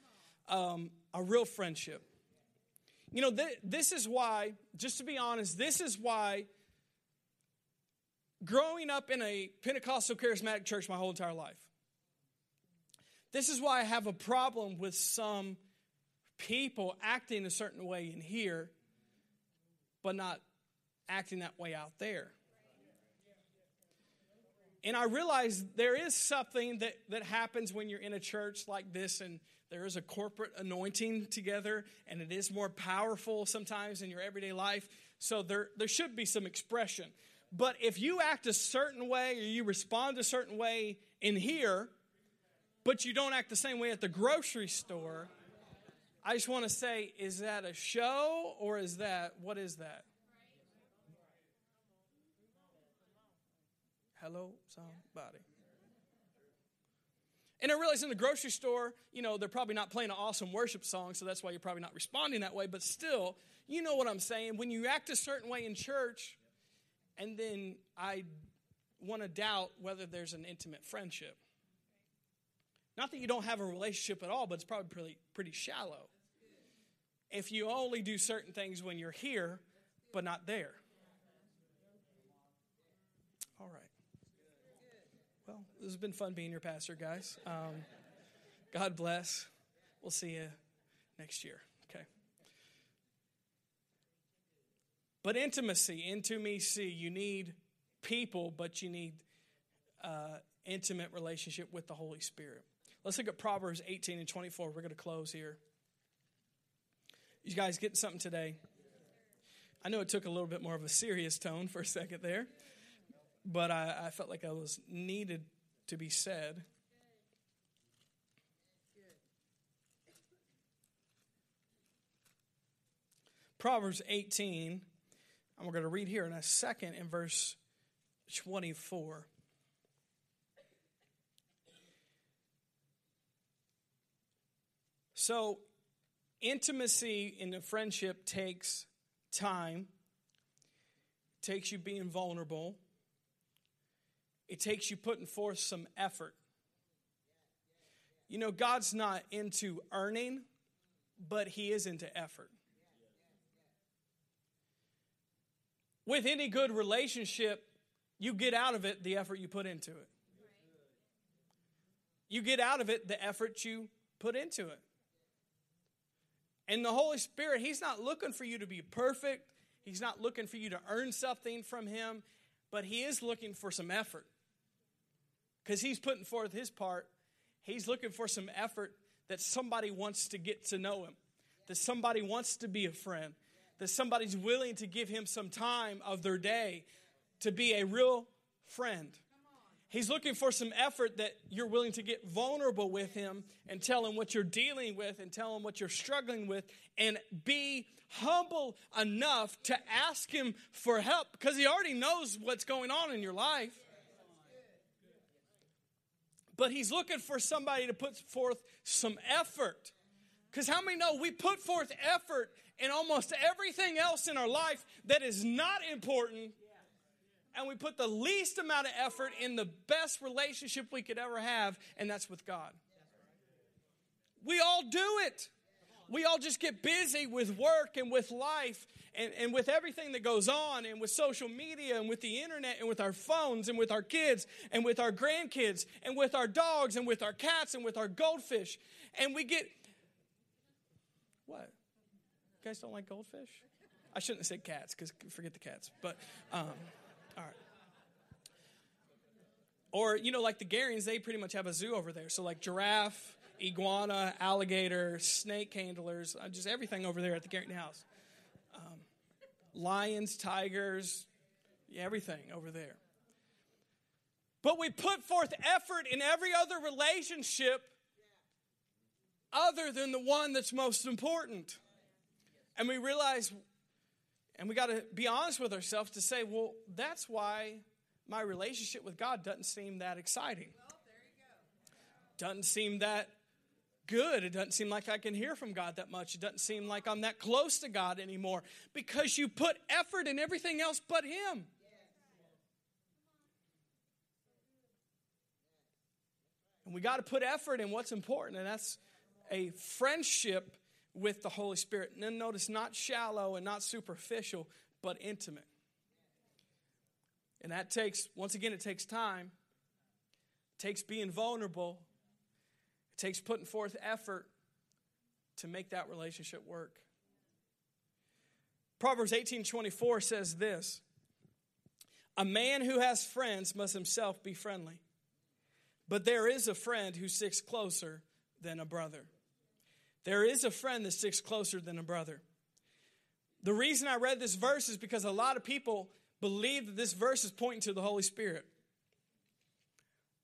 um, a real friendship. You know, th- this is why, just to be honest, this is why growing up in a Pentecostal charismatic church my whole entire life, this is why I have a problem with some people acting a certain way in here, but not acting that way out there. And I realize there is something that, that happens when you're in a church like this and there is a corporate anointing together, and it is more powerful sometimes in your everyday life. So there, there should be some expression. But if you act a certain way or you respond a certain way in here, but you don't act the same way at the grocery store, I just want to say, is that a show or is that, what is that? Hello, somebody. And I realize in the grocery store, you know, they're probably not playing an awesome worship song, so that's why you're probably not responding that way. But still, you know what I'm saying. When you act a certain way in church, and then I want to doubt whether there's an intimate friendship. Not that you don't have a relationship at all, but it's probably pretty, pretty shallow. If you only do certain things when you're here, but not there. This has been fun being your pastor, guys. Um, God bless. We'll see you next year. Okay. But intimacy, intimacy, you need people, but you need uh, intimate relationship with the Holy Spirit. Let's look at Proverbs 18 and 24. We're going to close here. You guys getting something today? I know it took a little bit more of a serious tone for a second there, but I, I felt like I was needed to be said. Proverbs 18, and we're going to read here in a second in verse 24. So, intimacy in the friendship takes time, takes you being vulnerable, it takes you putting forth some effort. You know, God's not into earning, but He is into effort. With any good relationship, you get out of it the effort you put into it. You get out of it the effort you put into it. And the Holy Spirit, He's not looking for you to be perfect. He's not looking for you to earn something from Him, but He is looking for some effort. Because He's putting forth His part. He's looking for some effort that somebody wants to get to know Him, that somebody wants to be a friend, that somebody's willing to give Him some time of their day to be a real friend. He's looking for some effort that you're willing to get vulnerable with him and tell him what you're dealing with and tell him what you're struggling with and be humble enough to ask him for help because he already knows what's going on in your life. But he's looking for somebody to put forth some effort. Because how many know we put forth effort in almost everything else in our life that is not important and we put the least amount of effort in the best relationship we could ever have, and that's with God. We all do it. We all just get busy with work and with life and, and with everything that goes on, and with social media, and with the internet, and with our phones, and with our kids, and with our grandkids, and with our dogs, and with our cats, and with our goldfish. And we get. What? You guys don't like goldfish? I shouldn't have said cats because forget the cats. But. Um, all right. Or, you know, like the Garyans, they pretty much have a zoo over there. So, like giraffe, iguana, alligator, snake handlers, uh, just everything over there at the Garrington house. Um, lions, tigers, everything over there. But we put forth effort in every other relationship other than the one that's most important. And we realize and we got to be honest with ourselves to say, well, that's why my relationship with God doesn't seem that exciting. Doesn't seem that good. It doesn't seem like I can hear from God that much. It doesn't seem like I'm that close to God anymore because you put effort in everything else but Him. And we got to put effort in what's important, and that's a friendship with the Holy Spirit. And then notice not shallow and not superficial, but intimate. And that takes, once again, it takes time, it takes being vulnerable, it takes putting forth effort to make that relationship work. Proverbs 18 24 says this A man who has friends must himself be friendly, but there is a friend who sticks closer than a brother. There is a friend that sticks closer than a brother. The reason I read this verse is because a lot of people believe that this verse is pointing to the Holy Spirit.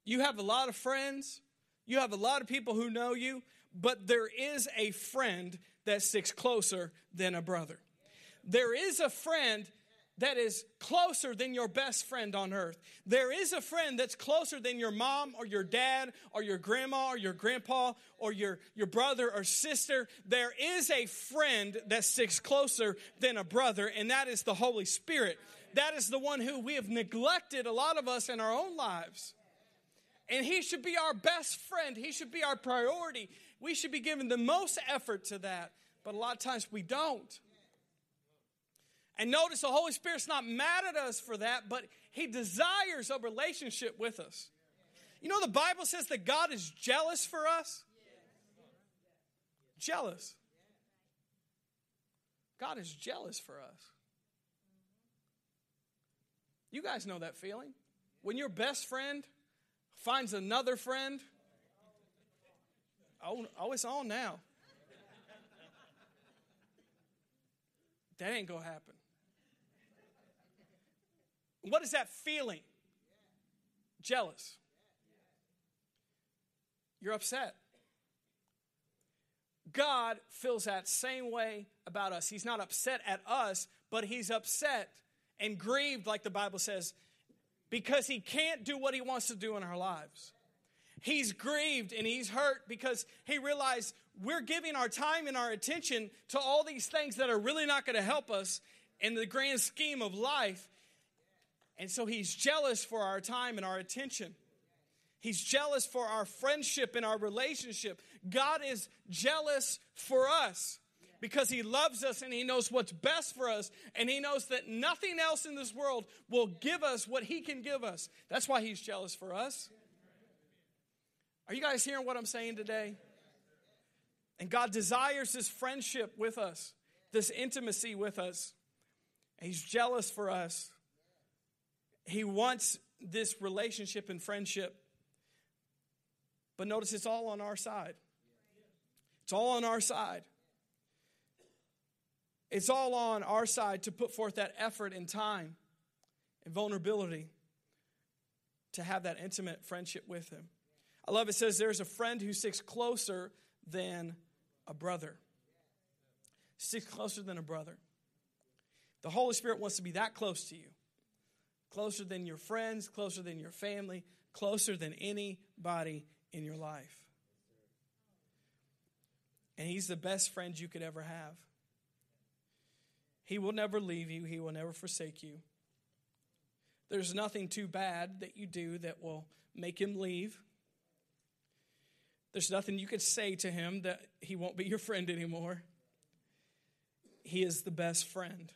You have a lot of friends, you have a lot of people who know you, but there is a friend that sticks closer than a brother. There is a friend that is closer than your best friend on earth. There is a friend that's closer than your mom or your dad or your grandma or your grandpa or your, your brother or sister. There is a friend that sticks closer than a brother, and that is the Holy Spirit. That is the one who we have neglected, a lot of us, in our own lives. And he should be our best friend, he should be our priority. We should be giving the most effort to that, but a lot of times we don't. And notice the Holy Spirit's not mad at us for that, but He desires a relationship with us. You know, the Bible says that God is jealous for us. Jealous. God is jealous for us. You guys know that feeling. When your best friend finds another friend, oh, oh it's on now. That ain't going to happen. What is that feeling? Jealous. You're upset. God feels that same way about us. He's not upset at us, but he's upset and grieved, like the Bible says, because he can't do what he wants to do in our lives. He's grieved and he's hurt because he realized we're giving our time and our attention to all these things that are really not going to help us in the grand scheme of life. And so he's jealous for our time and our attention. He's jealous for our friendship and our relationship. God is jealous for us because he loves us and he knows what's best for us and he knows that nothing else in this world will give us what he can give us. That's why he's jealous for us. Are you guys hearing what I'm saying today? And God desires this friendship with us, this intimacy with us. He's jealous for us. He wants this relationship and friendship. But notice it's all on our side. It's all on our side. It's all on our side to put forth that effort and time and vulnerability to have that intimate friendship with Him. I love it says there's a friend who sticks closer than a brother. Sticks closer than a brother. The Holy Spirit wants to be that close to you. Closer than your friends, closer than your family, closer than anybody in your life. And He's the best friend you could ever have. He will never leave you, He will never forsake you. There's nothing too bad that you do that will make Him leave. There's nothing you could say to Him that He won't be your friend anymore. He is the best friend.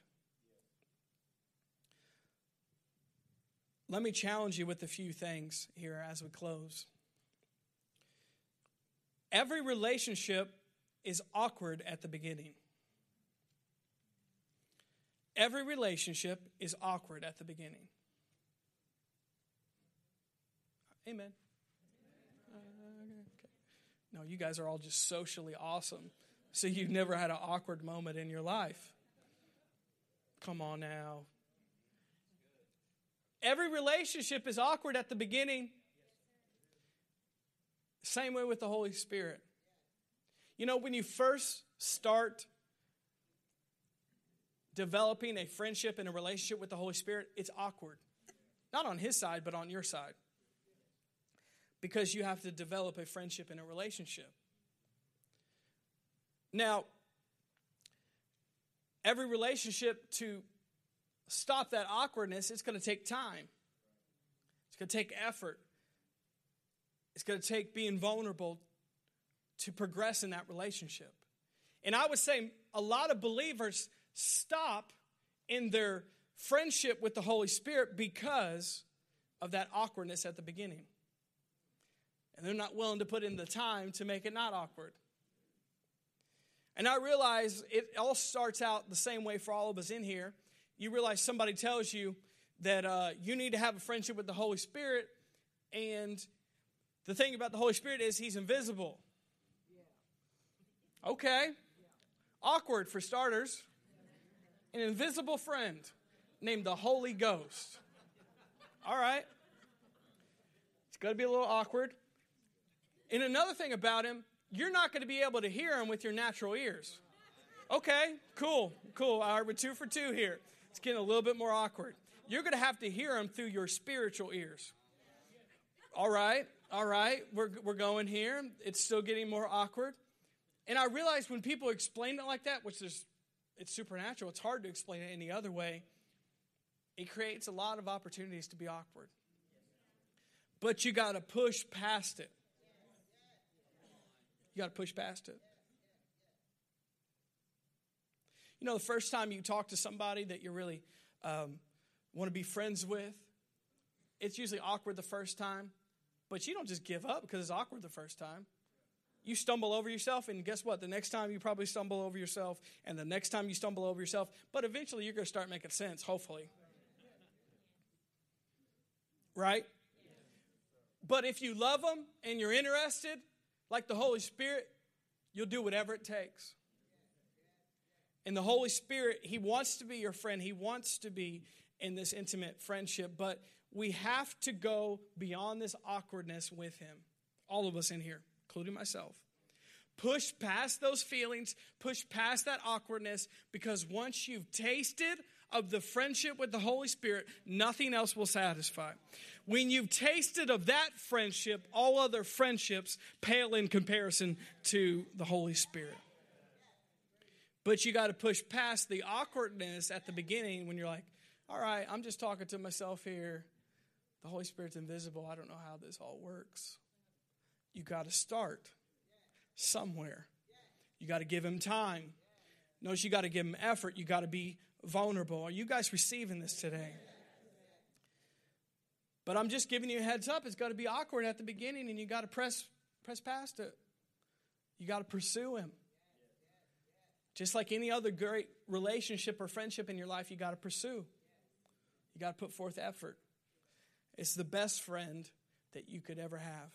Let me challenge you with a few things here as we close. Every relationship is awkward at the beginning. Every relationship is awkward at the beginning. Amen. Uh, okay. No, you guys are all just socially awesome. So you've never had an awkward moment in your life. Come on now. Every relationship is awkward at the beginning. Same way with the Holy Spirit. You know, when you first start developing a friendship and a relationship with the Holy Spirit, it's awkward. Not on His side, but on your side. Because you have to develop a friendship and a relationship. Now, every relationship to stop that awkwardness, it's going to take time. It's going to take effort. It's going to take being vulnerable to progress in that relationship. And I would say a lot of believers stop in their friendship with the Holy Spirit because of that awkwardness at the beginning. And they're not willing to put in the time to make it not awkward. And I realize it all starts out the same way for all of us in here. You realize somebody tells you that uh, you need to have a friendship with the Holy Spirit, and the thing about the Holy Spirit is he's invisible. Okay. Awkward for starters an invisible friend named the Holy Ghost. All right. It's going to be a little awkward. And another thing about him, you're not going to be able to hear him with your natural ears. Okay, cool, cool. All right, we're two for two here. It's getting a little bit more awkward. You're going to have to hear him through your spiritual ears. All right, all right, we're, we're going here. It's still getting more awkward. And I realize when people explain it like that, which is it's supernatural. It's hard to explain it any other way. It creates a lot of opportunities to be awkward. But you got to push past it. You got to push past it. You know, the first time you talk to somebody that you really um, want to be friends with, it's usually awkward the first time, but you don't just give up because it's awkward the first time you stumble over yourself, and guess what? The next time you probably stumble over yourself, and the next time you stumble over yourself, but eventually you're going to start making sense, hopefully. Right? But if you love them and you're interested, like the Holy Spirit, you'll do whatever it takes. And the Holy Spirit, He wants to be your friend, He wants to be in this intimate friendship, but we have to go beyond this awkwardness with Him. All of us in here including myself. Push past those feelings, push past that awkwardness, because once you've tasted of the friendship with the Holy Spirit, nothing else will satisfy. When you've tasted of that friendship, all other friendships pale in comparison to the Holy Spirit. But you got to push past the awkwardness at the beginning when you're like, all right, I'm just talking to myself here. The Holy Spirit's invisible. I don't know how this all works. You got to start somewhere. You got to give him time. Notice you got to give him effort. You got to be vulnerable. Are you guys receiving this today? But I'm just giving you a heads up. It's got to be awkward at the beginning, and you got to press press past it. You got to pursue him. Just like any other great relationship or friendship in your life, you got to pursue. You got to put forth effort. It's the best friend that you could ever have.